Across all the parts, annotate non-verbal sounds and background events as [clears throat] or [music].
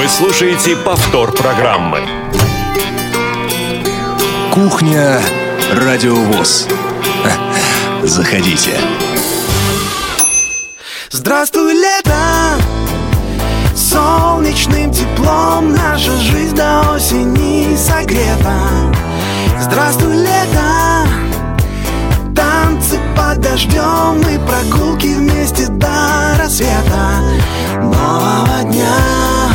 Вы слушаете повтор программы. Кухня Радиовоз. Заходите. Здравствуй, лето! Солнечным теплом наша жизнь до осени согрета. Здравствуй, лето! Танцы под дождем и прогулки вместе до рассвета нового дня.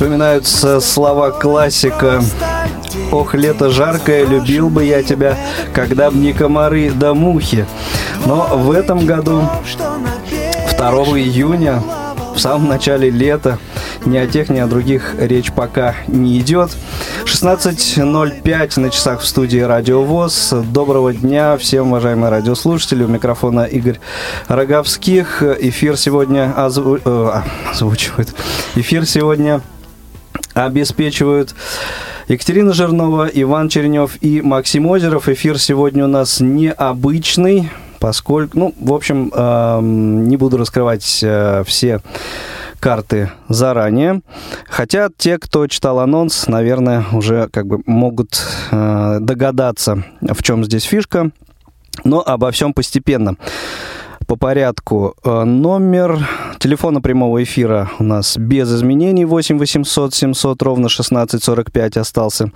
Вспоминаются слова классика Ох, лето жаркое, любил бы я тебя, когда б не комары да мухи. Но в этом году, 2 июня, в самом начале лета, ни о тех, ни о других речь пока не идет. 16.05 на часах в студии Радио ВОЗ. Доброго дня всем, уважаемые радиослушатели. У микрофона Игорь Роговских. Эфир сегодня озву... э, озвучивает. Эфир сегодня обеспечивают Екатерина Жирнова, Иван Чернев и Максим Озеров. Эфир сегодня у нас необычный, поскольку, ну, в общем, э, не буду раскрывать э, все карты заранее. Хотя те, кто читал анонс, наверное, уже как бы могут э, догадаться, в чем здесь фишка. Но обо всем постепенно по порядку. Э, номер телефона прямого эфира у нас без изменений 8 800 700 ровно 1645 остался.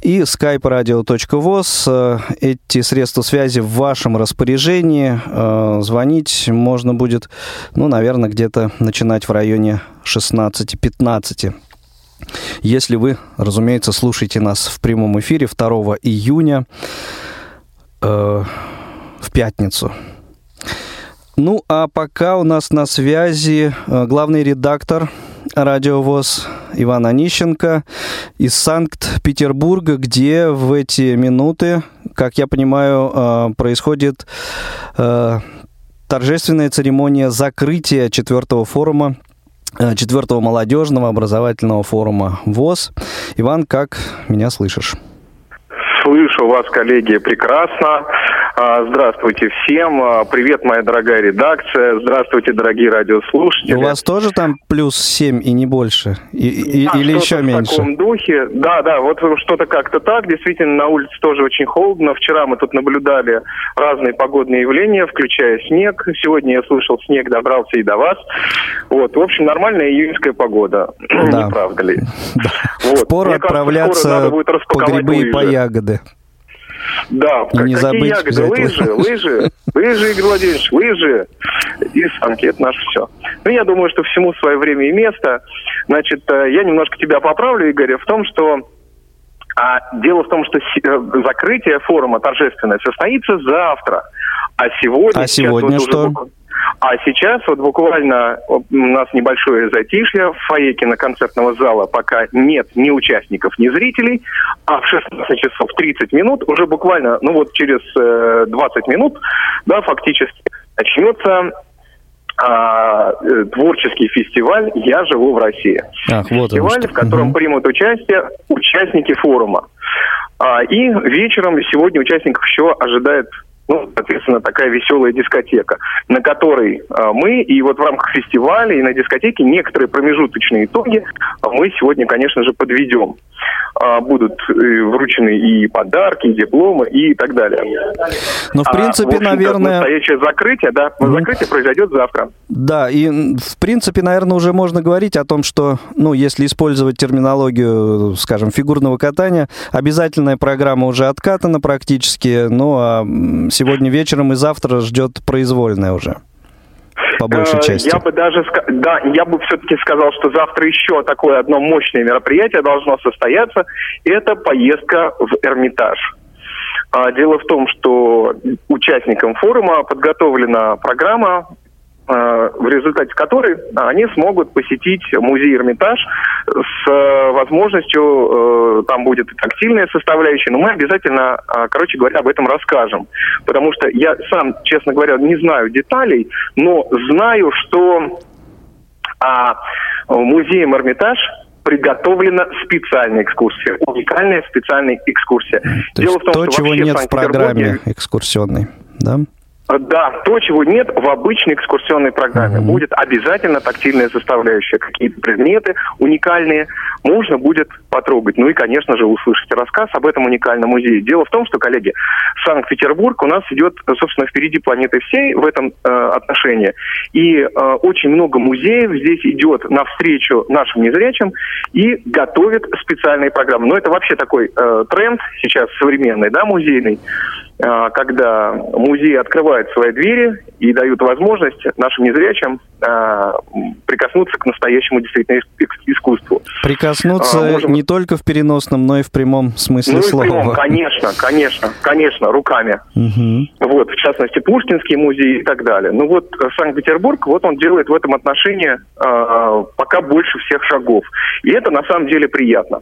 И skype radio.voz. Э, эти средства связи в вашем распоряжении. Э, звонить можно будет, ну, наверное, где-то начинать в районе 16-15. Если вы, разумеется, слушаете нас в прямом эфире 2 июня в пятницу. Ну, а пока у нас на связи э, главный редактор Радио ВОЗ Иван Онищенко из Санкт-Петербурга, где в эти минуты, как я понимаю, э, происходит э, торжественная церемония закрытия четвертого форума четвертого молодежного образовательного форума ВОЗ. Иван, как меня слышишь? Слышу вас, коллеги, прекрасно. А, здравствуйте всем. А, привет, моя дорогая редакция. Здравствуйте, дорогие радиослушатели. У вас тоже там плюс 7 и не больше? И, да, или еще меньше? в таком духе. Да, да, вот что-то как-то так. Действительно, на улице тоже очень холодно. Вчера мы тут наблюдали разные погодные явления, включая снег. Сегодня я слышал, снег добрался и до вас. Вот, в общем, нормальная июньская погода. Да. Не правда ли? [laughs] Да. Вот. Впору отправляться по грибы и по ягоды. Да, и не какие ягоды? Лыжи, лыжи, лыжи, Игорь Владимирович, лыжи. И санки, это наше все. Ну, я думаю, что всему свое время и место. Значит, э, я немножко тебя поправлю, Игорь, в том, что а дело в том, что э, закрытие форума торжественное состоится завтра. А сегодня... А сегодня что? Уже... А сейчас вот буквально у нас небольшое затишье в фойе киноконцертного зала, пока нет ни участников, ни зрителей, а в 16 часов 30 минут, уже буквально, ну вот через э, 20 минут, да, фактически, начнется а, э, творческий фестиваль «Я живу в России». Ах, вот фестиваль, в котором угу. примут участие участники форума. А, и вечером сегодня участников еще ожидает ну, соответственно, такая веселая дискотека, на которой э, мы, и вот в рамках фестиваля, и на дискотеке некоторые промежуточные итоги мы сегодня, конечно же, подведем. Э, будут э, вручены и подарки, и дипломы, и так далее. Ну, в принципе, а, в наверное... Настоящее закрытие, да, mm-hmm. закрытие произойдет завтра. Да, и, в принципе, наверное, уже можно говорить о том, что, ну, если использовать терминологию, скажем, фигурного катания, обязательная программа уже откатана практически, ну, а сегодня вечером и завтра ждет произвольная уже по большей э, части. Я бы даже, да, я бы все-таки сказал, что завтра еще такое одно мощное мероприятие должно состояться. Это поездка в Эрмитаж. А, дело в том, что участникам форума подготовлена программа в результате которой они смогут посетить музей Эрмитаж с э, возможностью, э, там будет и тактильная составляющая, но мы обязательно, короче говоря, об этом расскажем. Потому что я сам, честно говоря, не знаю деталей, но знаю, что а, музеем Эрмитаж приготовлена специальная экскурсия, уникальная специальная экскурсия. То Дело в том, то, что чего нет в программе экскурсионной, да? Да, то, чего нет в обычной экскурсионной программе. Mm-hmm. Будет обязательно тактильная составляющая. Какие-то предметы уникальные можно будет потрогать. Ну и, конечно же, услышать рассказ об этом уникальном музее. Дело в том, что, коллеги, Санкт-Петербург у нас идет, собственно, впереди планеты всей в этом э, отношении. И э, очень много музеев здесь идет навстречу нашим незрячим и готовит специальные программы. Но это вообще такой э, тренд сейчас современный, да, музейный. А, когда музеи открывают свои двери и дают возможность нашим незрячим а, прикоснуться к настоящему действительно искусству. Прикоснуться а, Можем... не только в переносном, но и в прямом смысле ну, слова. Прямом, конечно, конечно, конечно, руками. Угу. Вот, в частности, Пушкинский музей и так далее. Ну вот Санкт-Петербург, вот он делает в этом отношении э, пока больше всех шагов. И это на самом деле приятно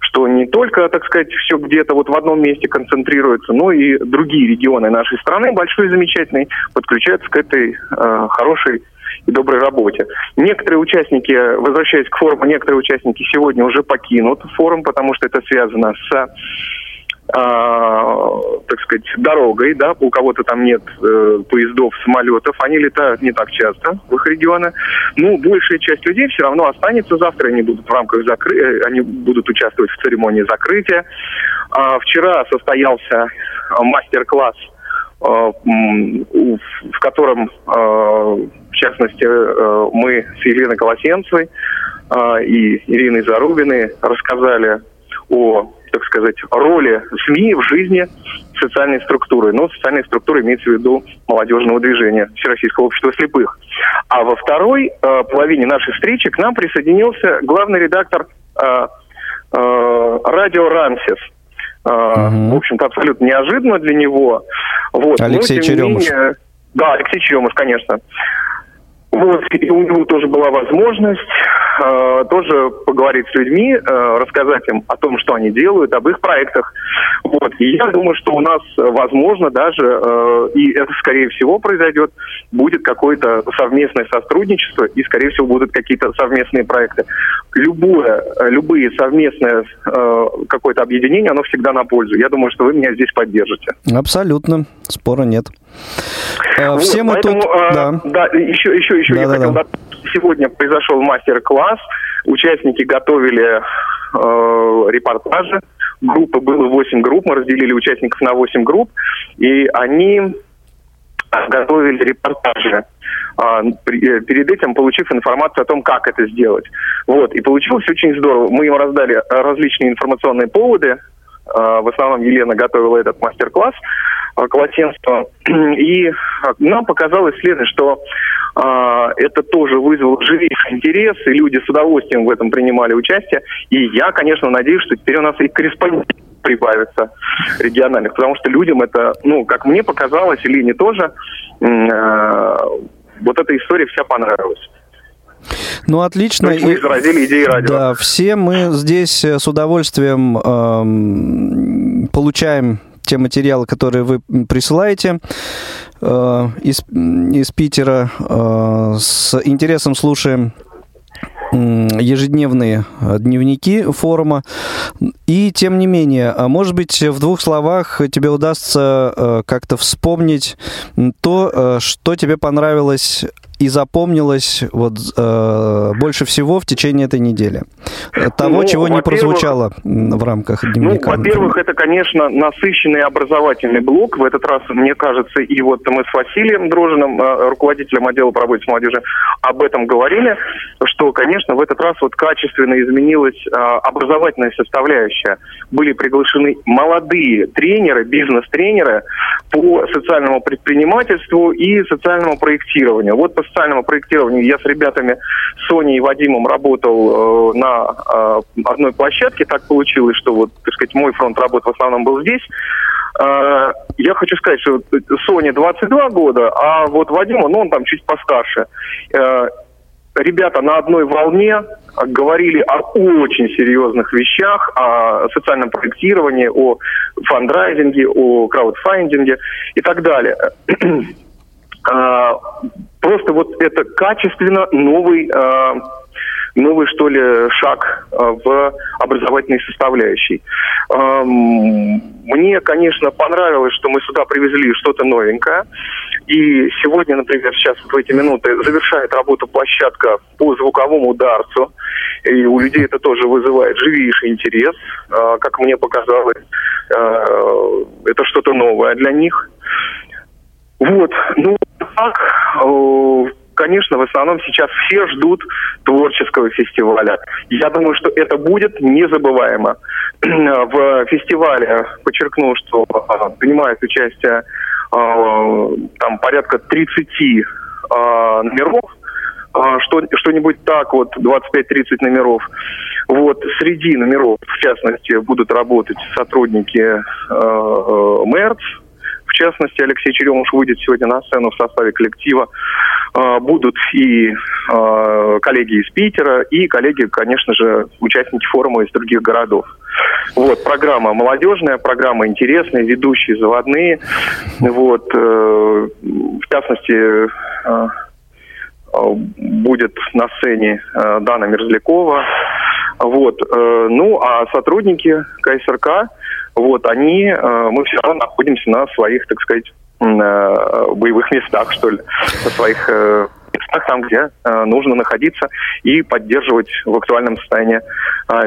что не только, так сказать, все где-то вот в одном месте концентрируется, но и другие регионы нашей страны, большой и замечательный, подключаются к этой э, хорошей и доброй работе. Некоторые участники, возвращаясь к форуму, некоторые участники сегодня уже покинут форум, потому что это связано с так сказать, дорогой, да, у кого-то там нет э, поездов, самолетов, они летают не так часто в их регионы. Ну, большая часть людей все равно останется завтра, они будут в рамках закры... Э, они будут участвовать в церемонии закрытия. А, вчера состоялся мастер-класс, а, в котором, а, в частности, э, мы с Еленой Колосенцевой а, и Ириной Зарубиной рассказали о так сказать, роли СМИ в жизни социальной структуры. Но социальная структура имеется в виду молодежного движения Всероссийского общества слепых. А во второй э, половине нашей встречи к нам присоединился главный редактор э, э, радио «Рамсис», Uh-huh. В общем-то, абсолютно неожиданно для него. Вот. Алексей Но, Черемыш. Менее, да, Алексей Черемыш, конечно. Вот, и у него тоже была возможность э, тоже поговорить с людьми, э, рассказать им о том, что они делают, об их проектах. Вот. И я думаю, что у нас, возможно, даже, э, и это, скорее всего, произойдет, будет какое-то совместное сотрудничество, и, скорее всего, будут какие-то совместные проекты. Любое, любые совместное э, какое-то объединение, оно всегда на пользу. Я думаю, что вы меня здесь поддержите. Абсолютно, спора нет. Э, вот, Все мы поэтому, тут... Э, да. да, еще, еще, еще да, я да, хотел да. Сегодня произошел мастер-класс, участники готовили э, репортажи, группы, было 8 групп, мы разделили участников на 8 групп, и они готовили репортажи, а, э, перед этим получив информацию о том, как это сделать. Вот, и получилось очень здорово. Мы им раздали различные информационные поводы, а, в основном Елена готовила этот мастер-класс колосенства. И нам показалось следует, что а, это тоже вызвало живейший интерес, и люди с удовольствием в этом принимали участие. И я, конечно, надеюсь, что теперь у нас и корреспонденты прибавится региональных, потому что людям это, ну, как мне показалось, или не тоже, э, вот эта история вся понравилась. Ну, отлично. То есть мы заразили идеи радио. Да, все мы здесь с удовольствием эм, получаем те материалы, которые вы присылаете э, из, из Питера. Э, с интересом слушаем ежедневные э, дневники форума. И тем не менее, а может быть, в двух словах тебе удастся э, как-то вспомнить то, э, что тебе понравилось и запомнилось вот э, больше всего в течение этой недели? Того, ну, чего не прозвучало в рамках дневника. Ну, во-первых, это, конечно, насыщенный образовательный блок. В этот раз, мне кажется, и вот мы с Василием Дрожиным, э, руководителем отдела по работе с молодежью, об этом говорили, что, конечно, в этот раз вот качественно изменилась э, образовательная составляющая. Были приглашены молодые тренеры, бизнес-тренеры по социальному предпринимательству и социальному проектированию. Вот по социальному проектированию я с ребятами Соней и Вадимом работал э, на э, одной площадке. Так получилось, что вот, так сказать, мой фронт работы в основном был здесь. Э, я хочу сказать, что Соне 22 года, а вот Вадиму, ну, он там чуть постарше. Э, ребята на одной волне говорили о очень серьезных вещах, о социальном проектировании, о фандрайзинге, о краудфандинге и так далее. [clears throat] А, просто вот это качественно новый, а, новый что ли, шаг а, в образовательной составляющей. мне, конечно, понравилось, что мы сюда привезли что-то новенькое. И сегодня, например, сейчас в эти минуты завершает работу площадка по звуковому ударцу. И у людей это тоже вызывает живейший интерес. Как мне показалось, это что-то новое для них. Вот. Ну, так, э, конечно, в основном сейчас все ждут творческого фестиваля. Я думаю, что это будет незабываемо. [clears throat] В фестивале, подчеркну, что а, принимает участие а, там порядка 30 а, номеров, что, что-нибудь так вот, 25-30 номеров. Вот среди номеров, в частности, будут работать сотрудники э, э, МЭРЦ, в частности, Алексей Черемуш выйдет сегодня на сцену в составе коллектива. А, будут и а, коллеги из Питера, и коллеги, конечно же, участники форума из других городов. Вот, программа молодежная, программа интересная, ведущие заводные. Вот, э, в частности, э, будет на сцене э, Дана Мерзлякова. Вот, ну, а сотрудники КСРК вот, они, э, мы все равно находимся на своих, так сказать, э, боевых местах, что ли, на своих э, местах, там, где нужно находиться и поддерживать в актуальном состоянии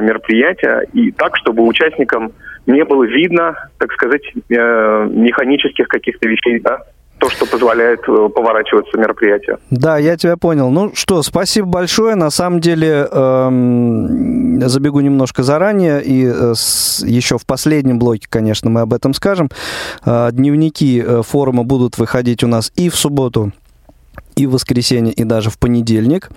мероприятия, и так, чтобы участникам не было видно, так сказать, механических каких-то вещей, да, то, что позволяет э, поворачиваться мероприятию. Да, я тебя понял. Ну что, спасибо большое. На самом деле, эм, забегу немножко заранее, и э, с, еще в последнем блоке, конечно, мы об этом скажем. Э, дневники э, форума будут выходить у нас и в субботу, и в воскресенье, и даже в понедельник.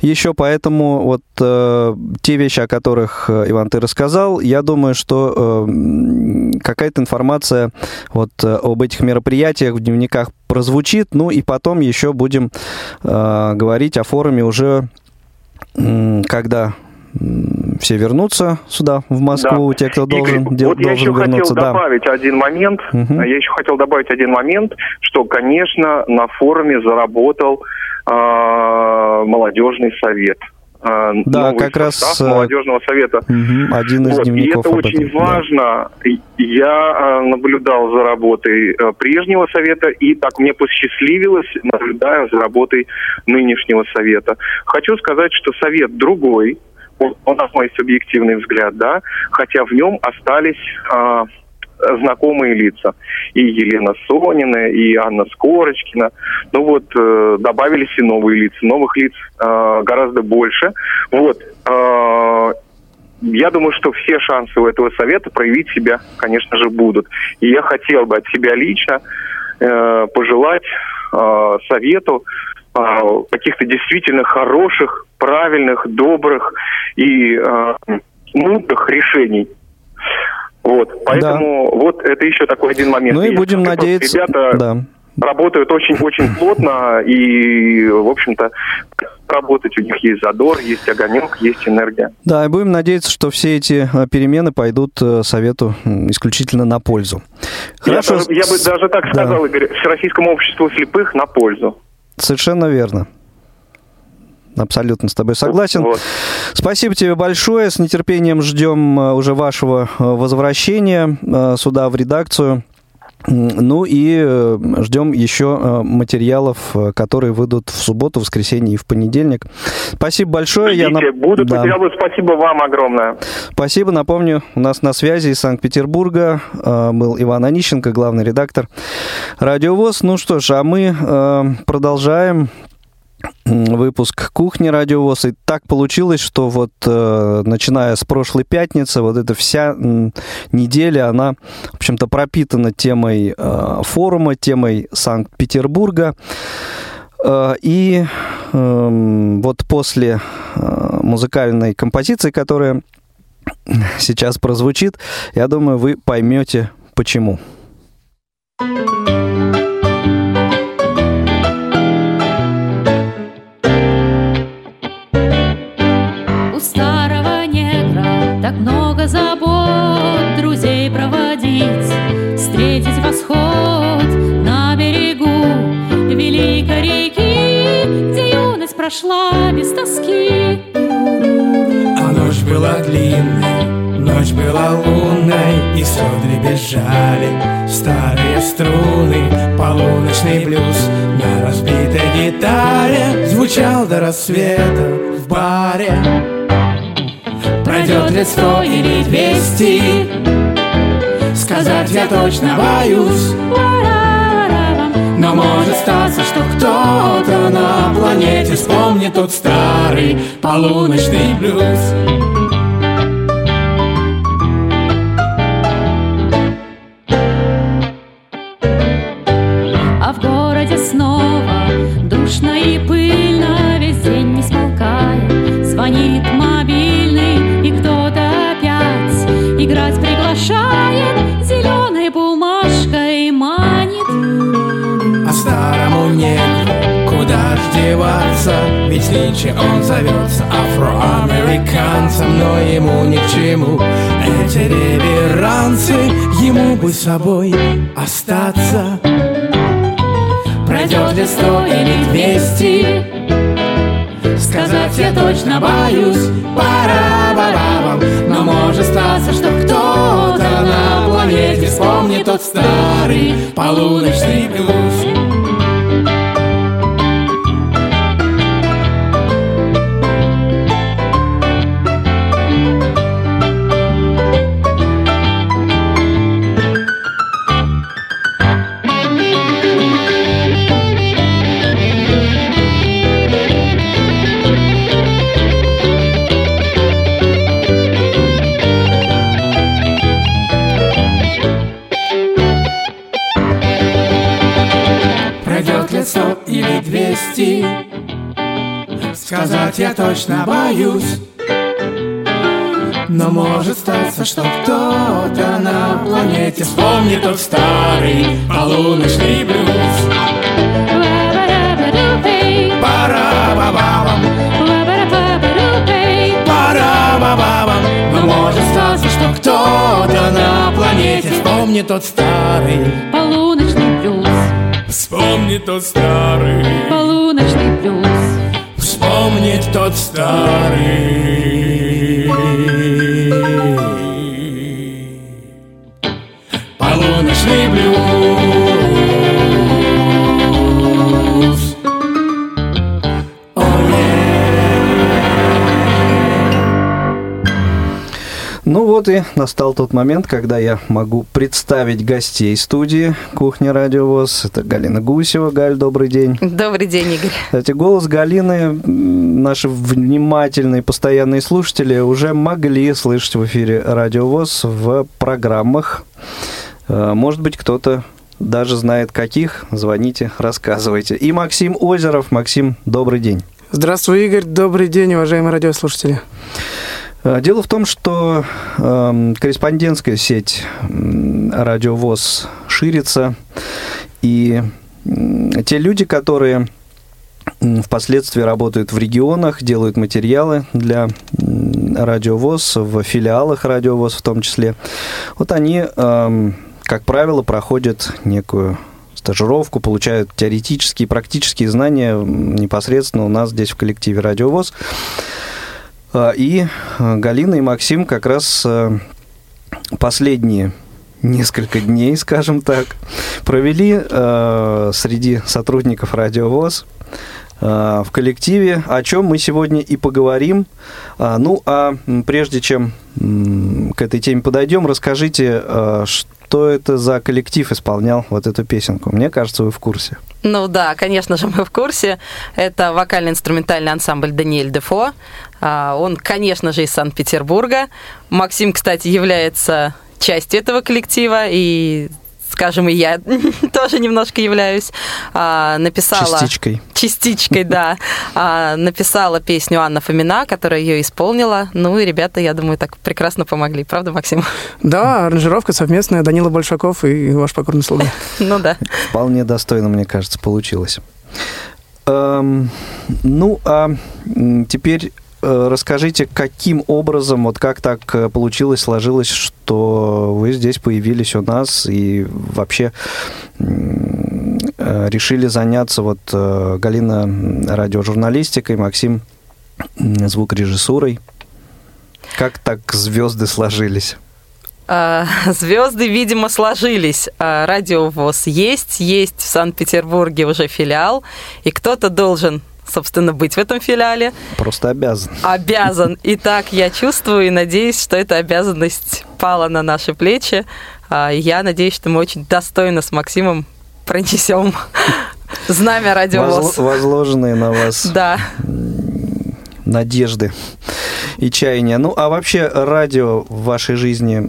Еще поэтому вот э, те вещи, о которых, э, Иван, ты рассказал, я думаю, что э, какая-то информация вот э, об этих мероприятиях в дневниках прозвучит, ну и потом еще будем э, говорить о форуме уже, э, когда все вернутся сюда, в Москву, да. те, кто должен, Игорь, дел, вот должен я еще вернуться. хотел добавить да. один момент. Угу. Я еще хотел добавить один момент, что, конечно, на форуме заработал э, молодежный совет. Э, да, как раз э, молодежного совета. Угу, один из вот, дневников. И это очень этом, важно. Да. Я э, наблюдал за работой прежнего совета, и так мне посчастливилось, наблюдаю за работой нынешнего совета. Хочу сказать, что совет другой, у нас мой субъективный взгляд, да, хотя в нем остались а, знакомые лица. И Елена Сонина, и Анна Скорочкина. Ну вот, э, добавились и новые лица. Новых лиц э, гораздо больше. Вот. Э, я думаю, что все шансы у этого совета проявить себя, конечно же, будут. И я хотел бы от себя лично э, пожелать э, совету каких-то действительно хороших, правильных, добрых и э, мудрых решений. Вот, поэтому да. вот это еще такой один момент. Ну и будем Есть, надеяться, ребята да. работают очень-очень плотно и, в общем-то, работать у них есть задор, есть огонек, есть энергия. Да, и будем надеяться, что все эти э, перемены пойдут э, Совету исключительно на пользу. Хорошо. Я, я бы даже так сказал, да. Игорь, Всероссийскому обществу слепых на пользу. Совершенно верно. Абсолютно с тобой согласен. Вот. Спасибо тебе большое. С нетерпением ждем э, уже вашего э, возвращения э, сюда в редакцию. Ну и ждем еще материалов, которые выйдут в субботу, воскресенье и в понедельник. Спасибо большое. Ждите, Я... Будут да. материалы. Спасибо вам огромное. Спасибо. Напомню, у нас на связи из Санкт-Петербурга был Иван Онищенко, главный редактор Радиовоз. Ну что ж, а мы продолжаем выпуск «Кухни Радиовоз». И так получилось, что вот э, начиная с прошлой пятницы, вот эта вся неделя, она, в общем-то, пропитана темой э, форума, темой Санкт-Петербурга. Э, и э, вот после э, музыкальной композиции, которая сейчас прозвучит, я думаю, вы поймете, почему. Прошла без тоски. А ночь была длинной, Ночь была лунной, и содры бежали Старые струны, полуночный блюз На разбитой гитаре Звучал до рассвета в баре. Пройдет лет сто или двести Сказать я точно боюсь но может статься, что кто-то на планете Вспомнит тот старый полуночный блюз Нынче он зовется афроамериканцем Но ему ни к чему. Эти реверансы Ему бы собой остаться. Пройдет ли сто или двести? Сказать я точно боюсь пара ба Но может статься, что кто-то на планете Вспомнит тот старый полуночный блюз Сказать я точно боюсь но может статься, что кто-то на планете Вспомнит тот старый полуночный блюз. Пара-ба-бабам Пара-ба-бабам Но может статься, что кто-то на планете Вспомнит тот старый полуночный блюз. Вспомнит тот старый Полуночный Вспомнить тот старый Полуночный блюз Ну вот и настал тот момент, когда я могу представить гостей студии «Кухня Радио ВОЗ». Это Галина Гусева. Галь, добрый день. Добрый день, Игорь. Кстати, голос Галины наши внимательные постоянные слушатели уже могли слышать в эфире Радио ВОЗ в программах. Э, может быть, кто-то даже знает каких. Звоните, рассказывайте. И Максим Озеров. Максим, добрый день. Здравствуй, Игорь. Добрый день, уважаемые радиослушатели. Э, дело в том, что э, корреспондентская сеть э, радиовоз ширится, и э, те люди, которые впоследствии работают в регионах, делают материалы для радиовоз, в филиалах радиовоз в том числе, вот они, э, как правило, проходят некую стажировку, получают теоретические и практические знания непосредственно у нас здесь в коллективе «Радиовоз». А, и а, Галина и Максим как раз а, последние несколько дней, [laughs] скажем так, провели среди сотрудников радиовоз в коллективе, о чем мы сегодня и поговорим. Ну, а прежде чем к этой теме подойдем, расскажите, что это за коллектив исполнял вот эту песенку. Мне кажется, вы в курсе. Ну да, конечно же, мы в курсе. Это вокально-инструментальный ансамбль Даниэль Дефо. А, он, конечно же, из Санкт-Петербурга. Максим, кстати, является частью этого коллектива и скажем, и я [laughs] тоже немножко являюсь, а, написала... Частичкой. Частичкой, да. А, написала песню Анна Фомина, которая ее исполнила. Ну и ребята, я думаю, так прекрасно помогли. Правда, Максим? Да, аранжировка совместная. Данила Большаков и ваш покорный слуга. [laughs] Ну да. Вполне достойно, мне кажется, получилось. Эм, ну, а теперь расскажите, каким образом, вот как так э, получилось, сложилось, что вы здесь появились у нас и вообще э, решили заняться вот Галина радиожурналистикой, Максим звукорежиссурой? Как так звезды сложились? А, Звезды, видимо, сложились. А, Радио ВОЗ есть, есть в Санкт-Петербурге уже филиал, и кто-то должен, собственно, быть в этом филиале. Просто обязан. Обязан. И так я чувствую и надеюсь, что эта обязанность пала на наши плечи. А, Я надеюсь, что мы очень достойно с Максимом пронесем [laughs] знамя Радио Возло- ВОЗ. возложенные на вас Да. надежды и чаяния. Ну, а вообще радио в вашей жизни,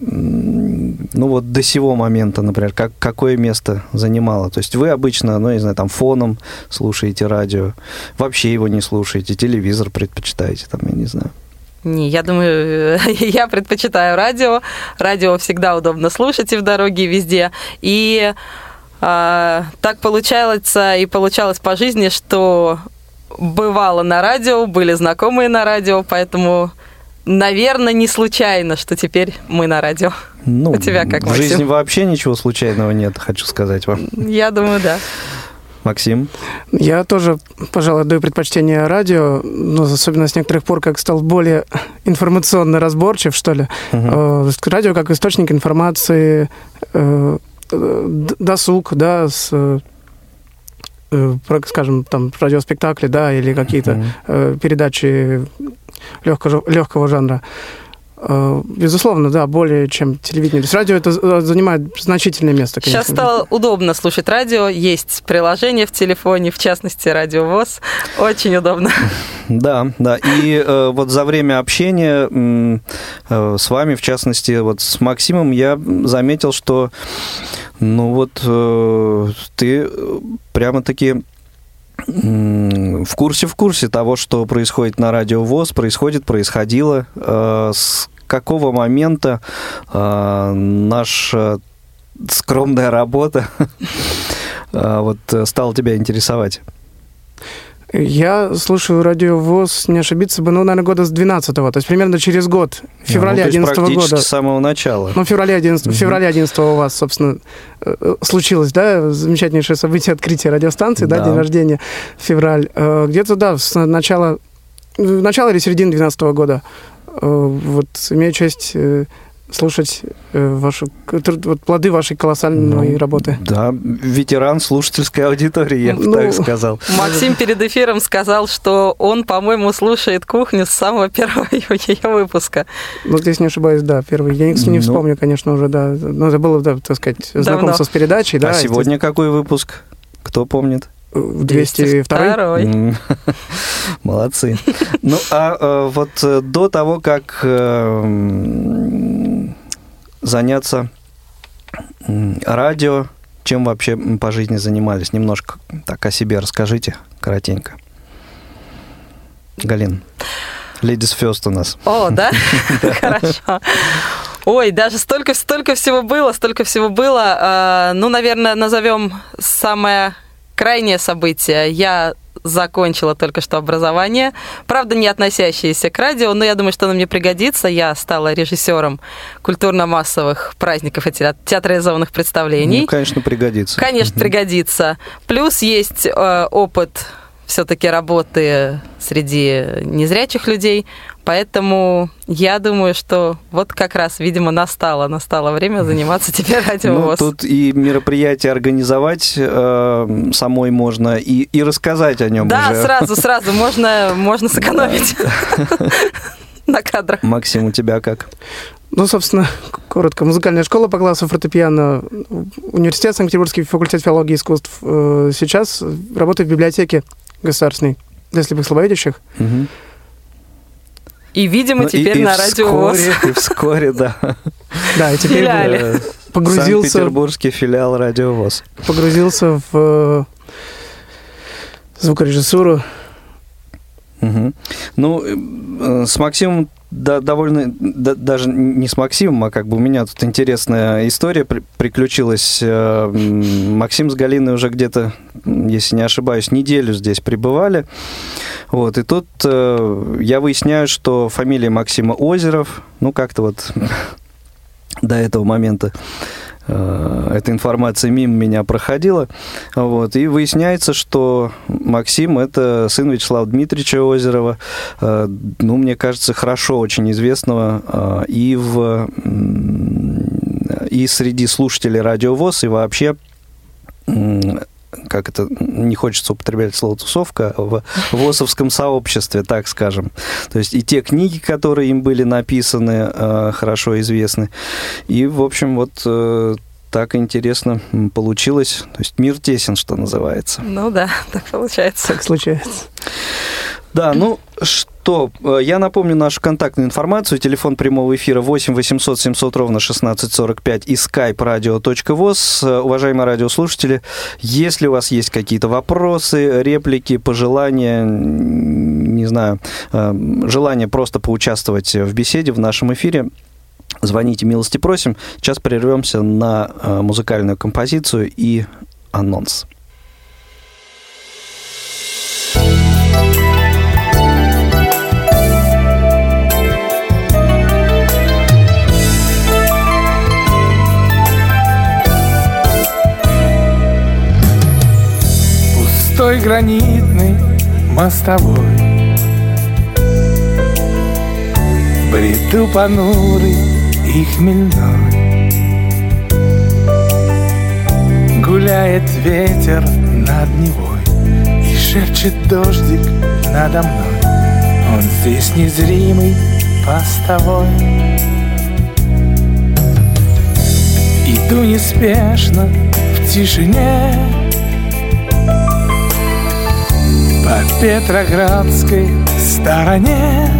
ну вот до сего момента, например, как, какое место занимало? То есть вы обычно, ну, не знаю, там фоном слушаете радио, вообще его не слушаете, телевизор предпочитаете, там, я не знаю. Не, я думаю, [laughs] я предпочитаю радио. Радио всегда удобно слушать и в дороге, и везде. И а, так получается и получалось по жизни, что бывало на радио, были знакомые на радио, поэтому, наверное, не случайно, что теперь мы на радио. Ну, У тебя как, в Максим? жизни вообще ничего случайного нет, хочу сказать вам. Я думаю, да. Максим? Я тоже, пожалуй, даю предпочтение радио, но особенно с некоторых пор, как стал более информационно разборчив, что ли. Есть радио как источник информации, э, досуг, да, с, э, скажем, там, радиоспектакли, да, или какие-то э, передачи легкого, легкого жанра. Э, Безусловно, да, более чем телевидение. То есть радио это з- занимает значительное место, конечно. Сейчас стало удобно слушать радио, есть приложение в телефоне, в частности, Радио ВОЗ. Очень удобно. Да, да. И э, вот за время общения э, с вами, в частности, вот с Максимом, я заметил, что, ну вот, э, ты э, прямо-таки в курсе в курсе того, что происходит на радио ВОЗ, происходит, происходило. Э, с какого момента э, наша скромная работа [laughs] э, вот стала тебя интересовать? Я слушаю радио ВОЗ, не ошибиться бы, ну, наверное, года с 12-го, то есть примерно через год, в феврале Ну, то есть 11 практически года. с самого начала. Ну, в феврале 11, в феврале 11 у вас, собственно, э, э, случилось, да, замечательнейшее событие открытия радиостанции, да, Да. день рождения, февраль. Э, Где-то, да, с начала, в начало или середины 12 года. Э, Вот имею честь слушать э, вашу, вот плоды вашей колоссальной Ну, работы. Да, ветеран слушательской аудитории, я бы Ну, так сказал. Максим перед эфиром сказал, что он, по-моему, слушает кухню с самого первого [laughs] ее выпуска. Вот если не ошибаюсь, да, первый. Я не, не Ну. вспомню, конечно, уже, да. Но это было, да, так сказать, знакомство с передачей, да. а сегодня какой выпуск? Кто помнит? естественно, 202 Второй. М, [laughs] Молодцы. Ну, а э, вот э, до того, как заняться радио, чем вообще по жизни занимались? Немножко так о себе расскажите, коротенько. Галин, Ladies First у нас. О, да? [laughs] [laughs] Хорошо. Ой, даже столько, столько всего было, столько всего было. А, Ну, наверное, назовем самое крайнее событие. Я закончила только что образование, правда, не относящееся к радио, но я думаю, что оно мне пригодится. Я стала режиссером культурно-массовых праздников и теат- театрализованных представлений. Ну, конечно, пригодится. Конечно, пригодится. Плюс есть э, опыт все-таки работы среди незрячих людей, поэтому я думаю, что вот как раз, видимо, настало, настало время заниматься теперь [laughs] Ну, радиовоз. тут и мероприятие организовать э, самой можно, и, и рассказать о нем да, уже. сразу, сразу, можно, можно сэкономить [laughs] на кадрах. Максим, у тебя как? Ну, собственно, коротко. Музыкальная школа по классу фортепиано, университет Санкт-Петербургский факультет филологии и искусств. Э, Сейчас работаю в библиотеке государственной для слепых слабовидящих. И, видимо, Ну, и- теперь и на радиовоз. вскоре, [laughs] и вскоре, да. Да, и теперь Филиале. Э, погрузился, Санкт-Петербургский филиал радиовоз. погрузился в э, звукорежиссуру. Ну, э, с Максимом да, довольно, да- даже не с Максимом, а как бы у меня тут интересная история при- приключилась. Э, Максим с Галиной уже где-то, если не ошибаюсь, неделю здесь пребывали. Вот, и тут э, я выясняю, что фамилия Максима Озеров, ну, как-то вот [laughs] до этого момента эта информация мимо меня проходила. Вот, и выясняется, что Максим – это сын Вячеслава Дмитриевича Озерова, э, ну, мне кажется, хорошо очень известного э, и в и среди слушателей Радио ВОЗ, и вообще как это, не хочется употреблять слово тусовка, в ВОСовском сообществе, так скажем. То есть и те книги, которые им были написаны, э, хорошо известны. И, в общем, вот э, так интересно получилось. То есть мир тесен, что называется. Ну да, [laughs] так получается. Так случается. Да, ну что, э, я напомню нашу контактную информацию. Телефон прямого эфира 8 800 700 ровно 1645 и skype radio.voz. Э, Уважаемые радиослушатели, если у вас есть какие-то вопросы, реплики, пожелания, не знаю, э, желание просто поучаствовать в беседе в нашем эфире, звоните, милости просим. Сейчас прервемся на э, музыкальную композицию и анонс. Пустой гранитный мостовой. Бреду понурый и хмельной. Гуляет ветер над Невой И шепчет дождик надо мной. Он здесь незримый постовой. Иду неспешно в тишине По Петроградской стороне.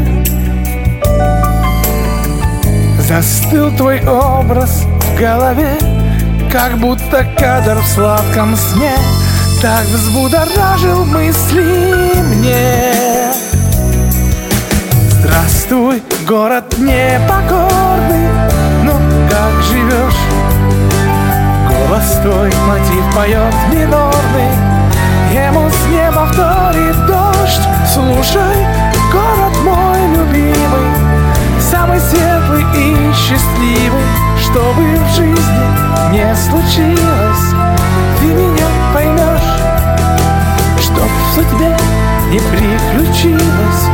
Застыл твой образ в голове Как будто кадр в сладком сне. Так взбудоражил мысли мне. Здравствуй, город непокорный Ну, как живешь? Голос твой, мотив поет минорный Ему с неба вторит дождь Слушай, город мой любимый Самый светлый и счастливый. Чтобы в жизни не случилось Ты меня поймешь Чтоб в судьбе не приключилось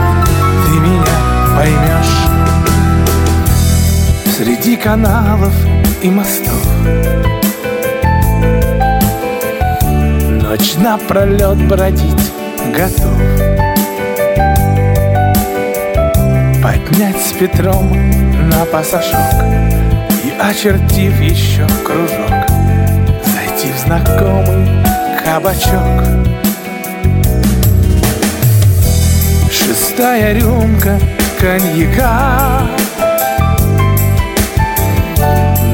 Ты меня поймешь. Среди каналов и мостов Ночь напролет бродить готов. Поднять с Петром на пассажок И, очертив еще кружок Зайти в знакомый кабачок. Шестая рюмка коньяка.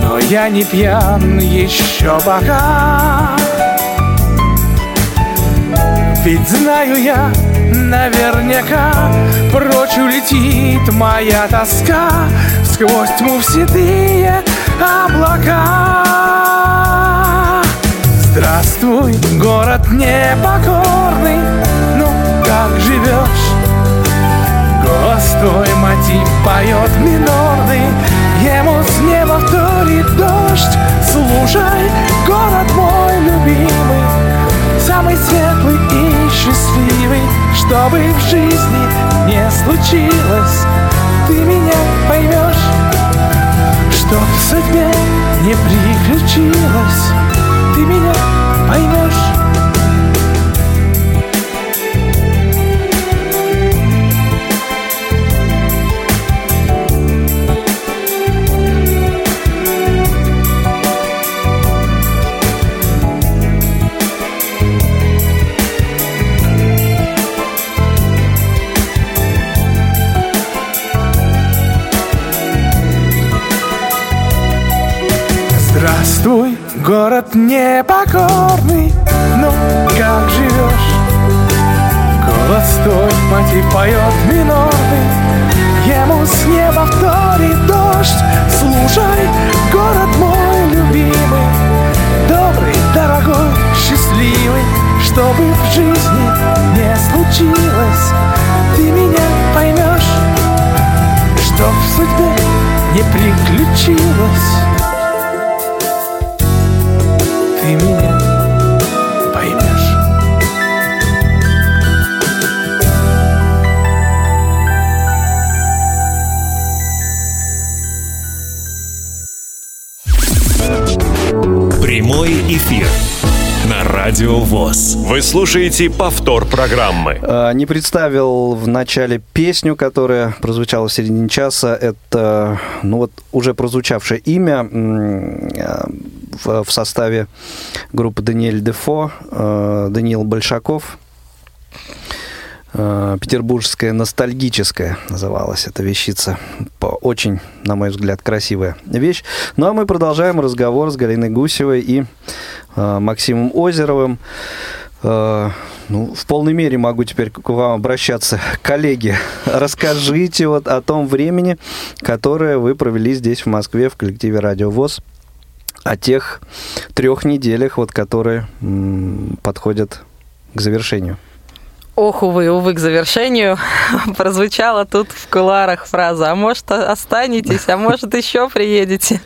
Но я не пьян еще пока Ведь знаю я наверняка Прочь улетит моя тоска. Сквозь тьму в седые облака. Здравствуй, город непокорный. Ну, как живешь? Голос твой мотив поет минорный. Ему с неба вторит дождь. Слушай, город мой любимый. Самый светлый и счастливый Чтобы в жизни не случилось. Ты меня поймешь Чтоб в судьбе не приключилось. Ты меня поймешь город непокорный Ну, как живешь? Голос твой, мотив поет минорный Ему с неба вторит дождь. Слушай, город мой любимый Добрый, дорогой, счастливый Чтобы в жизни не случилось. Ты меня поймешь Чтоб в судьбе не приключилось dreaming Радио ВОЗ. Вы слушаете повтор программы. А, Не представил в начале песню, которая прозвучала в середине часа. Это, ну вот, уже прозвучавшее имя а, в, составе группы Даниэль Дефо, э, Даниил Большаков. Э, Петербургская ностальгическая называлась эта вещица. Очень, на мой взгляд, красивая вещь. Ну а мы продолжаем разговор с Галиной Гусевой и э, Максимом Озеровым. Э, Ну, в полной мере могу теперь к вам обращаться. Коллеги, расскажите вот о том времени, которое вы провели здесь, в Москве, в коллективе «Радио ВОЗ», о тех трех неделях, вот, которые м, подходят к завершению. Ох, увы, увы, к завершению [laughs] прозвучала тут в куларах фраза, а может останетесь, а может еще приедете.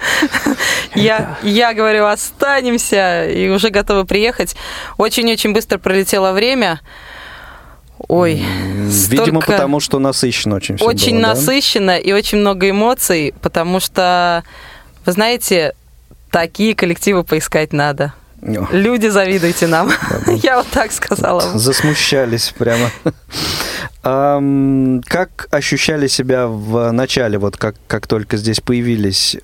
[laughs] Я, я говорю, останемся, и уже готовы приехать. Очень-очень быстро пролетело время. Ой, Видимо, столько- потому что насыщенно очень все очень было, да? насыщенно и очень много эмоций, потому что, вы знаете, такие коллективы поискать надо. Люди, завидуйте нам. [laughs] Я вот так сказала. Засмущались прямо. [laughs] Как ощущали себя в начале, вот как, как только здесь появились?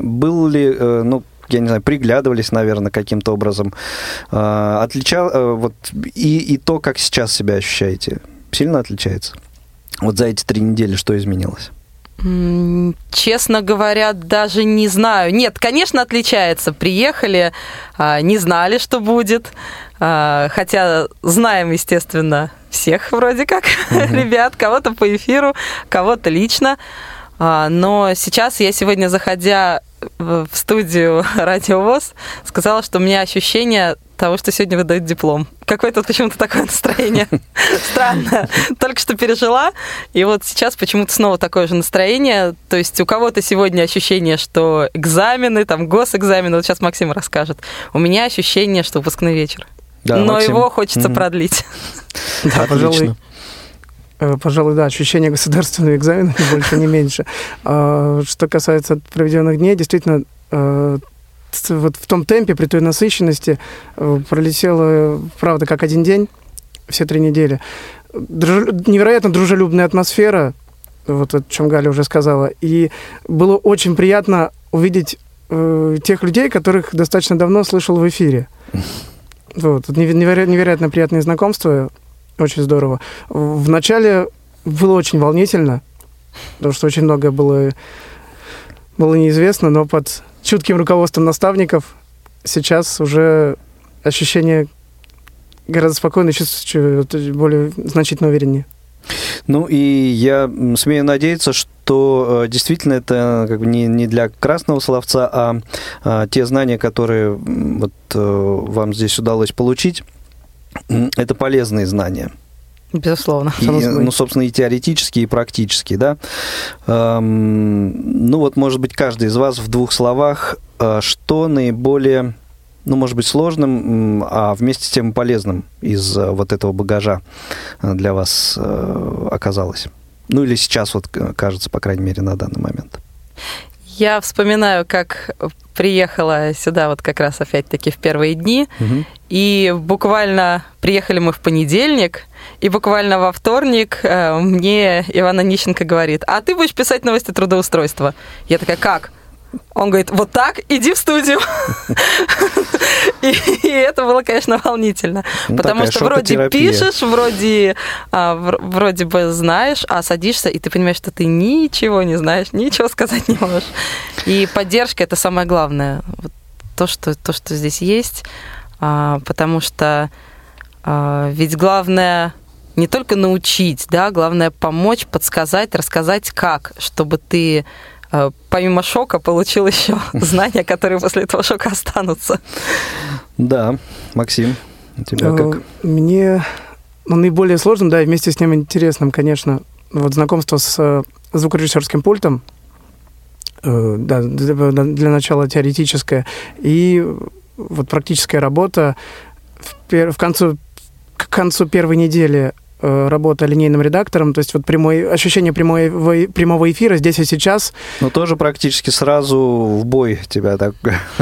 Был ли, э, ну, я не знаю, приглядывались, наверное, каким-то образом. А, Отличал, э, вот, и, и то, как сейчас себя ощущаете, сильно отличается? Вот за эти три недели что изменилось? Честно говоря, даже не знаю. Нет, конечно, отличается. Приехали, а, не знали, что будет. А, Хотя знаем, естественно, всех вроде как [laughs] ребят, кого-то по эфиру, кого-то лично. А, Но сейчас я сегодня, заходя в в студию [laughs] Радио ВОЗ, сказала, что у меня ощущение того, что сегодня выдают диплом. Какое-то почему-то такое настроение [laughs] странное. Только что пережила, и вот сейчас почему-то снова такое же настроение. То есть у кого-то сегодня ощущение, что экзамены, там госэкзамены, вот сейчас Максим расскажет. У меня ощущение, что выпускной вечер. Да, Но Максим? его хочется Мгм. продлить. [laughs] Да, пожалуй, э, пожалуй, да, ощущение государственного экзамена, [laughs] больше, не меньше. А, Что касается проведенных дней, действительно, э, вот в том темпе, при той насыщенности э, пролетело, правда, как один день, все три недели. Друж- Невероятно дружелюбная атмосфера, вот о чем Галя уже сказала, и было очень приятно увидеть э, тех людей, которых достаточно давно слышал в эфире. Вот, неверо- неверо- невероятно приятные знакомства, очень здорово. В начале было очень волнительно, потому что очень многое было, было неизвестно, но под чутким руководством наставников сейчас уже ощущение гораздо спокойнее, чувствую более значительно увереннее. Ну и я смею надеяться, что э, действительно это как бы не, не для красного словца, а, а, те знания, которые вот, э, вам здесь удалось получить, это полезные знания. Безусловно. И, ну, собственно, и теоретические, и практические, да. Эм, ну вот, может быть, каждый из вас в двух словах, э, что наиболее, ну, может быть, сложным, а вместе с тем полезным из э, вот этого багажа э, для вас э, оказалось? Ну, или сейчас вот кажется, по крайней мере, на данный момент. Я вспоминаю, как приехала сюда вот как раз опять-таки в первые дни, Мгм. и буквально приехали мы в понедельник, и буквально во вторник э, мне Ивана Нищенко говорит, а ты будешь писать новости трудоустройства? Я такая, как? Он говорит, вот так, иди в студию. [laughs] И, и это было, конечно, волнительно. Ну, потому что вроде пишешь, вроде, а, вр- вроде бы знаешь, а садишься, и ты понимаешь, что ты ничего не знаешь, ничего сказать не можешь. И поддержка это самое главное. Вот то, что, то, что здесь есть. А, потому что а, ведь главное не только научить, да, главное помочь, подсказать, рассказать как, чтобы ты а, помимо шока получил еще [laughs] знания, которые после этого шока останутся. Да, Максим, у тебя Э, как? Мне ну, наиболее сложным, да, и вместе с ним интересным, конечно, вот знакомство с э, звукорежиссерским пультом, э, да, для, начала теоретическое, и вот практическая работа в, пер- в концу, к концу первой недели э, работа линейным редактором, то есть вот прямой, ощущение прямой, прямого эфира здесь и сейчас. Ну, тоже практически сразу в бой тебя так...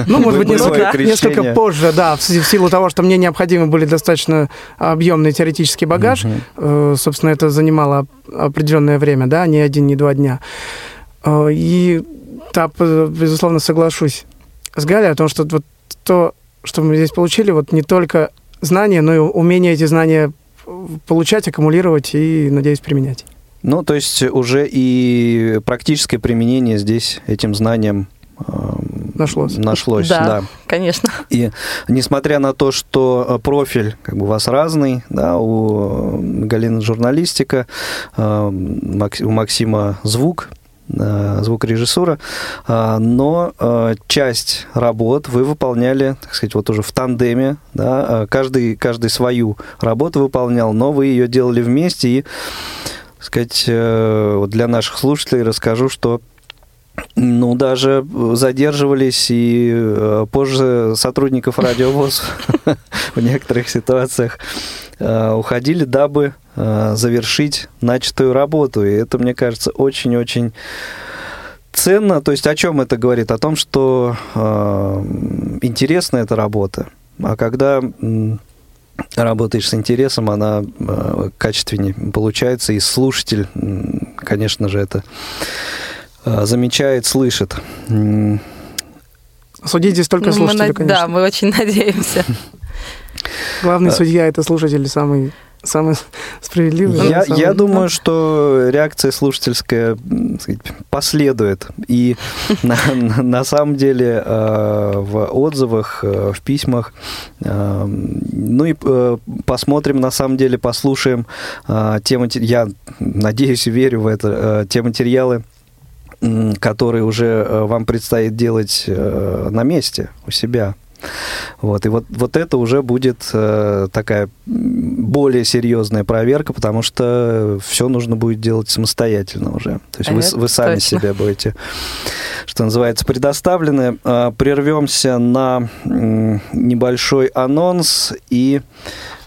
Ну, может быть, [laughs] несколько, несколько позже, да, в, силу того, что мне необходимы были достаточно объемный теоретический багаж. Угу. Собственно, это занимало определенное время, да, не один, не два дня. Э, и да, безусловно, соглашусь с Галей о том, что вот то, что мы здесь получили, вот не только знания, но и умение эти знания получать, аккумулировать и, надеюсь, применять. Ну, то есть уже и практическое применение здесь этим знаниям нашлось. Нашлось, да, да. конечно. И несмотря на то, что э, профиль как бы у вас разный, да, у Галины журналистика, э, у Максима звук, э, звукорежиссура, но часть работ вы выполняли, так сказать, вот уже в тандеме, да, каждый, каждый свою работу выполнял, но вы ее делали вместе, и, так сказать, для наших слушателей расскажу, что ну, даже задерживались и э, позже сотрудников радиовоз [laughs] в некоторых ситуациях э, уходили, дабы э, завершить начатую работу. И это, мне кажется, очень-очень ценно. То есть о чем это говорит? О том, что интересна эта работа. А когда работаешь с интересом, она качественнее получается, и слушатель, конечно же, это Э, замечает, слышит. Судить здесь только слушатели, мы, конечно. Да, мы очень [laughs] надеемся. Главный э, судья – это слушатель, самый самый справедливый. Я, самый... я думаю, что реакция слушательская сказать, последует. И [laughs] на, на самом деле э, в отзывах, э, в письмах, э, ну и посмотрим, на самом деле, послушаем те материалы, я надеюсь и верю в это, те материалы, который уже вам предстоит делать на месте у себя. Вот, и вот, вот это уже будет э, такая более серьезная проверка, потому что все нужно будет делать самостоятельно уже. То есть вы, вы сами точно. себе будете, что называется, предоставлены. Э, прервемся на э, небольшой анонс и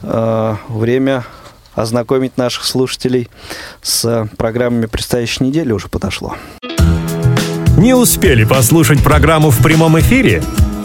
э, время ознакомить наших слушателей с программами предстоящей недели уже подошло. Не успели послушать программу в прямом эфире?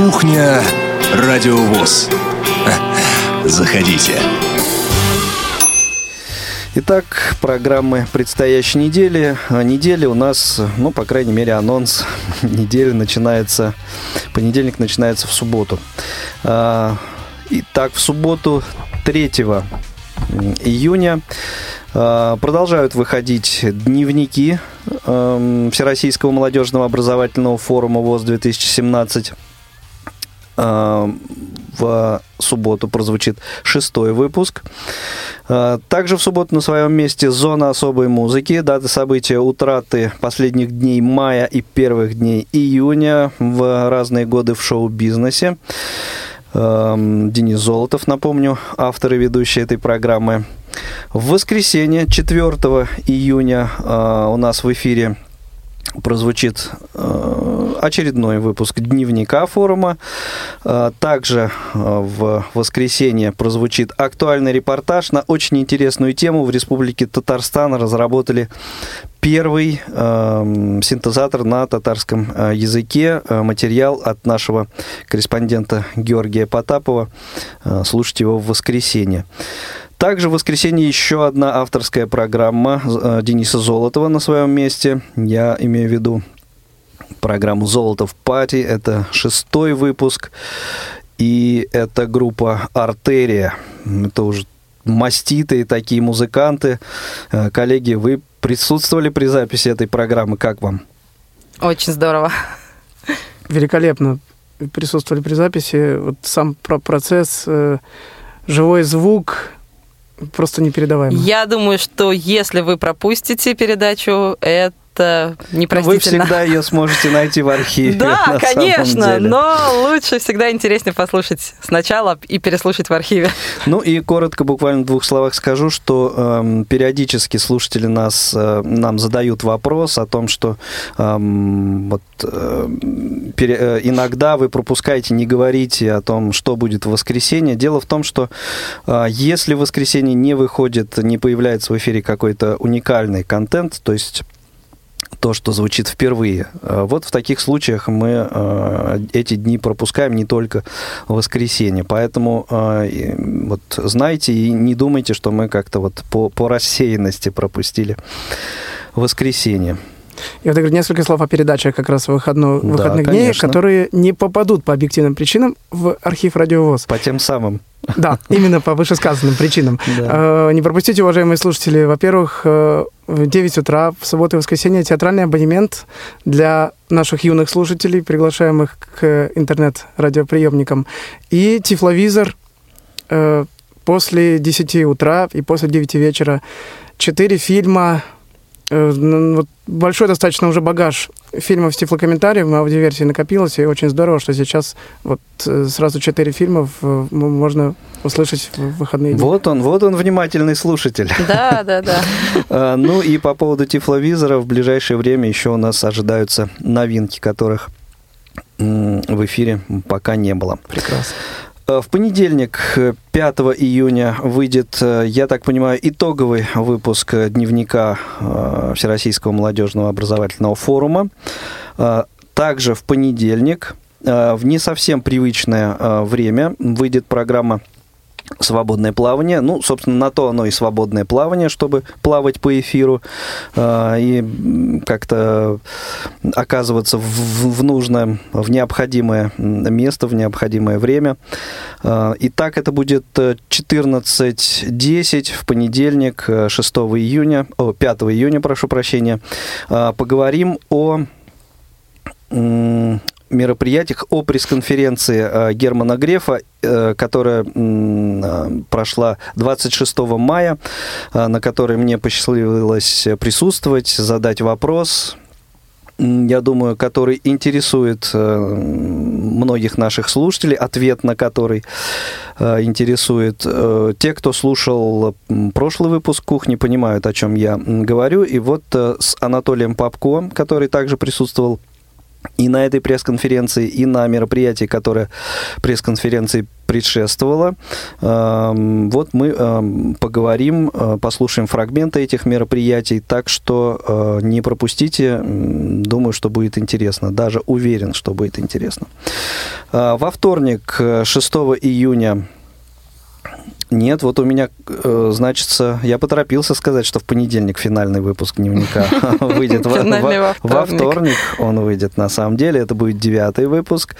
Кухня Радио ВОЗ. [laughs] Заходите. Итак, программы предстоящей недели. А недели у нас, ну, по крайней мере, анонс [laughs] недели начинается, понедельник начинается в субботу. А, итак, в субботу 3 июня э, продолжают выходить дневники э, Всероссийского молодежного образовательного форума ВОЗ-2017. Э, в субботу прозвучит шестой выпуск. Также в субботу на своем месте «Зона особой музыки». Даты события утраты последних дней мая и первых дней июня в разные годы в шоу-бизнесе. Эм, Денис Золотов, напомню, автор и ведущий этой программы. В воскресенье, 4 июня, э, у нас в эфире прозвучит э, очередной выпуск дневника форума. Э, также в воскресенье прозвучит актуальный репортаж на очень интересную тему. В Республике Татарстан разработали первый э, синтезатор на татарском э, языке. Э, материал от нашего корреспондента Георгия Потапова. Э, слушайте его в воскресенье. Также в воскресенье еще одна авторская программа э, Дениса Золотова на своем месте. Я имею в виду программу «Золотов Пати». Это шестой выпуск. И это группа «Артерия». Это уже маститые такие музыканты. Э, коллеги, вы присутствовали при записи этой программы. Как вам? Очень здорово. Великолепно. присутствовали при записи. Вот сам про процесс, э, живой звук просто непередаваемый. Я думаю, что если вы пропустите передачу, это Вы непростительно. всегда ее сможете найти в архиве. [laughs] Да, конечно, но лучше всегда интереснее послушать сначала и переслушать в архиве. Ну и коротко, буквально в двух словах скажу, что эм, периодически слушатели нас, э, нам задают вопрос о том, что эм, вот, эм, пере- э, иногда вы пропускаете, не говорите о том, что будет в воскресенье. Дело в том, что э, если в воскресенье не выходит, не появляется в эфире какой-то уникальный контент, то есть то, что звучит впервые. Э, Вот в таких случаях мы э, эти дни пропускаем не только воскресенье. Поэтому э, вот знайте и не думайте, что мы как-то вот по, по рассеянности пропустили воскресенье. И вот, Игорь, несколько слов о передачах как раз выходно- Да, выходных дней, конечно. которые не попадут по объективным причинам в архив Радиовоз. По тем самым. Да, именно по вышесказанным причинам. [laughs] Да. Э, Не пропустите, уважаемые слушатели, во-первых, э, в 9 утра в субботу и воскресенье театральный абонемент для наших юных слушателей, приглашаемых к интернет-радиоприемникам, и тифловизор э, после 10 утра и после 9 вечера. Четыре фильма, вот большой достаточно уже багаж фильмов с тифлокомментарием, аудиоверсии накопилось, и очень здорово, что сейчас вот э, сразу четыре фильма в- можно услышать в выходные дни. Вот он, вот он внимательный слушатель. Да, да, да. [laughs] А, Ну и по поводу тифловизора, в ближайшее время еще у нас ожидаются новинки, которых в эфире пока не было. Прекрасно. Э, В понедельник, э, 5 июня, выйдет, э, я так понимаю, итоговый выпуск э, дневника э, Всероссийского молодежного образовательного форума. Э, Также в понедельник, э, в не совсем привычное э, время, выйдет программа свободное плавание. Ну, собственно, на то оно и свободное плавание, чтобы плавать по эфиру э, и как-то оказываться в, в- нужное, в необходимое место, в необходимое время. Э, Итак, это будет э, 14.10 в понедельник, э, 6 июня, о, 5 июня, прошу прощения. Э, Поговорим о мероприятиях о пресс-конференции э, Германа Грефа, э, которая э, прошла 26 мая, на которой мне посчастливилось присутствовать, задать вопрос, я думаю, который интересует многих наших слушателей, ответ на который интересует. Те, кто слушал прошлый выпуск «Кухни», понимают, о чем я говорю. И вот с Анатолием Попко, который также присутствовал и на этой пресс-конференции, и на мероприятии, которое пресс-конференции предшествовало. Эм, Вот мы эм, поговорим, э, послушаем фрагменты этих мероприятий, так что э, не пропустите, думаю, что будет интересно, даже уверен, что будет интересно. Э, Во вторник, э, 6 июня, нет, вот у меня, э, значится, я поторопился сказать, что в понедельник финальный выпуск дневника [laughs] выйдет. Во- вторник. он выйдет на самом деле, это будет девятый выпуск.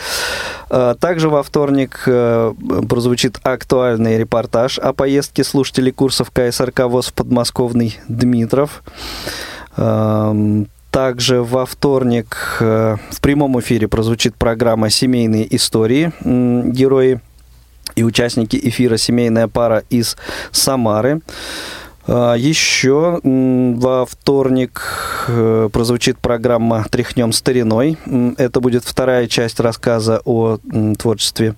Э, Также во вторник э, прозвучит актуальный репортаж о поездке слушателей курсов КСРК ВОЗ в подмосковный Дмитров. Также во вторник э, в прямом эфире прозвучит программа «Семейные истории». Герои и участники эфира «Семейная пара» из Самары. А, Еще во вторник э, прозвучит программа «Тряхнем стариной». Это будет вторая часть рассказа о творчестве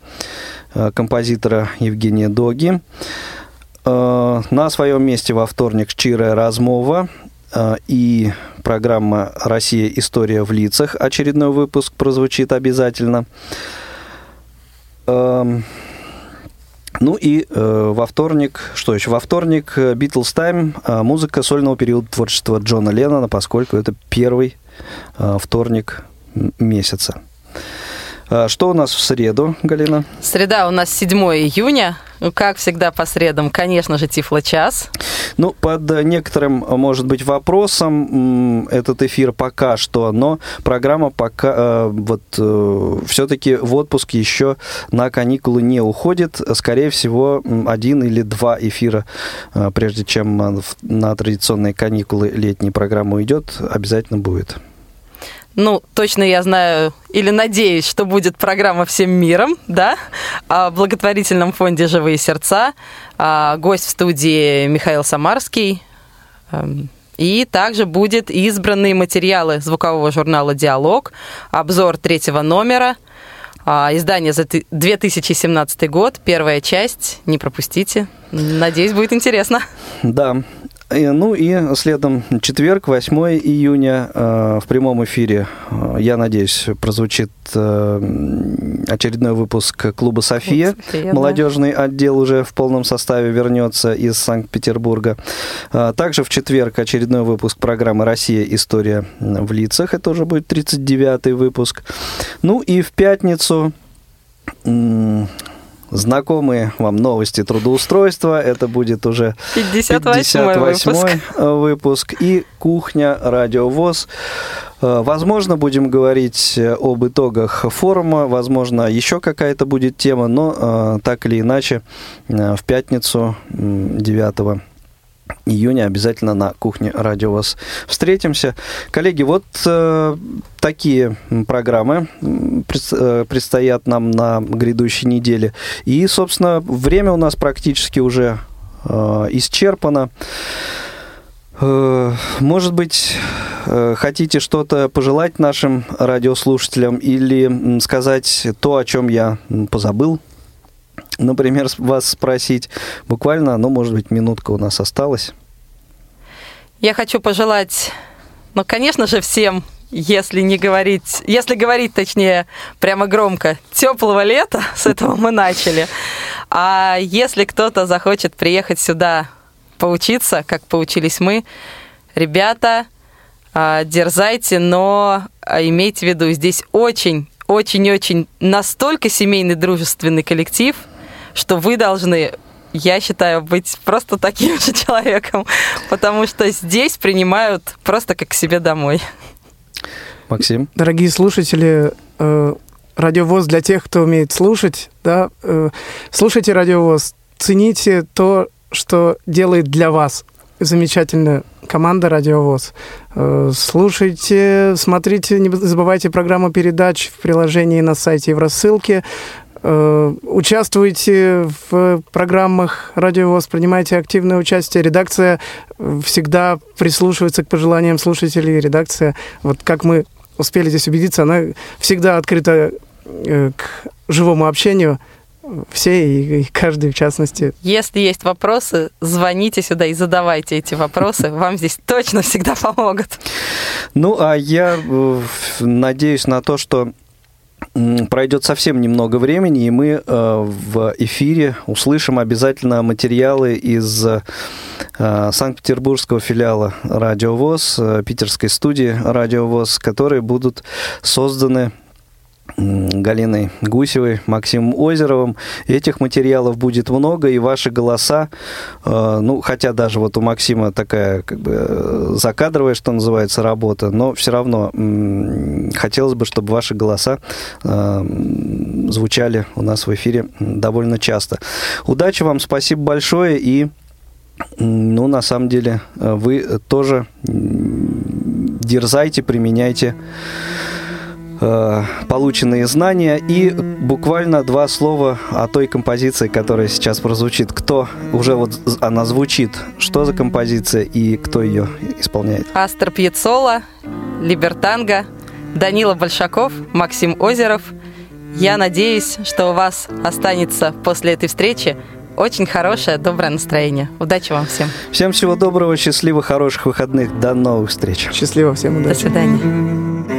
э, композитора Евгения Доги. Э, На своем месте во вторник «Щирая размова» э, и программа «Россия. История в лицах». Очередной выпуск прозвучит обязательно. Эм, ну и э, во вторник, что еще? Во вторник э, Beatles Time, э, музыка сольного периода творчества Джона Леннона, поскольку это первый э, вторник месяца. Э, Что у нас в среду, Галина? Среда у нас 7 июня. Ну, Как всегда по средам, конечно же, Тифло-час. Ну, под э, некоторым, э, может быть, вопросом этот эфир пока что, но программа пока э, вот все-таки в отпуск еще на каникулы не уходит. Скорее всего, один или два эфира, прежде чем на традиционные каникулы летней программа уйдет, обязательно будет. Ну, точно я знаю или надеюсь, что будет программа «Всем миром», да, о благотворительном фонде «Живые сердца», а, гость в студии Михаил Самарский, эм, и также будет избранные материалы звукового журнала «Диалог», обзор третьего номера, а, издание за 2017 год, первая часть, не пропустите. Надеюсь, будет интересно. Да, Ну и следом четверг, 8 июня, э, в прямом эфире, э, я надеюсь, прозвучит э, очередной выпуск клуба «София». «София», Молодежный отдел уже в полном составе вернется из Санкт-Петербурга. Э, Также в четверг очередной выпуск программы «Россия. История в лицах». Это уже будет 39-й выпуск. Ну и в пятницу знакомые вам новости трудоустройства. Это будет уже 58-й выпуск. 58-й выпуск. И кухня радиовоз. Э, Возможно, будем говорить э, об итогах форума, возможно, еще какая-то будет тема, но э, так или иначе в пятницу м, 9 июня обязательно на кухне радио вас встретимся. Коллеги, вот э, такие программы э, предстоят нам на грядущей неделе. И, собственно, время у нас практически уже э, исчерпано. Э, Может быть, э, хотите что-то пожелать нашим радиослушателям или сказать то, о чем я позабыл? Например, вас спросить буквально, ну, может быть, минутка у нас осталась. Я хочу пожелать, ну, конечно же, всем, если не говорить, если говорить, точнее, прямо громко, теплого лета, [laughs] с этого мы начали. А если кто-то захочет приехать сюда поучиться, как поучились мы, ребята, а, дерзайте, но а, имейте в виду, здесь очень, очень-очень настолько семейный дружественный коллектив, что вы должны я считаю, быть просто таким [laughs] же человеком, потому что здесь принимают просто как к себе домой. Максим? Дорогие слушатели, э, радиовоз для тех, кто умеет слушать, да, э, слушайте радиовоз, цените то, что делает для вас замечательная команда Радиовоз. Э, Слушайте, смотрите, не забывайте программу передач в приложении на сайте и в рассылке. Э, Участвуйте в программах Радиовоз, принимайте активное участие. Редакция всегда прислушивается к пожеланиям слушателей. Редакция, вот как мы успели здесь убедиться, она всегда открыта э, к живому общению. Все и, каждый в частности. Если есть вопросы, звоните сюда и задавайте эти вопросы. [laughs] Вам здесь точно всегда помогут. Ну, а я э, надеюсь на то, что пройдет совсем немного времени, и мы э, в эфире услышим обязательно материалы из э, Санкт-Петербургского филиала Радиовоз, э, питерской студии Радиовоз, которые будут созданы Галиной Гусевой, Максимом Озеровым. Этих материалов будет много, и ваши голоса, э, ну, хотя даже вот у Максима такая как бы э, закадровая, что называется, работа, но все равно м, хотелось бы, чтобы ваши голоса э, звучали у нас в эфире довольно часто. Удачи вам, спасибо большое, и ну, на самом деле, э, вы тоже дерзайте, применяйте э, полученные знания и буквально два слова о той композиции, которая сейчас прозвучит. Кто уже вот она звучит, что за композиция и кто ее исполняет? Астер Пьецола, Либертанго, Данила Большаков, Максим Озеров. Я надеюсь, что у вас останется после этой встречи очень хорошее, доброе настроение. Удачи вам всем. Всем всего доброго, счастливых, хороших выходных, до новых встреч. Счастливо всем, До удачи. свидания.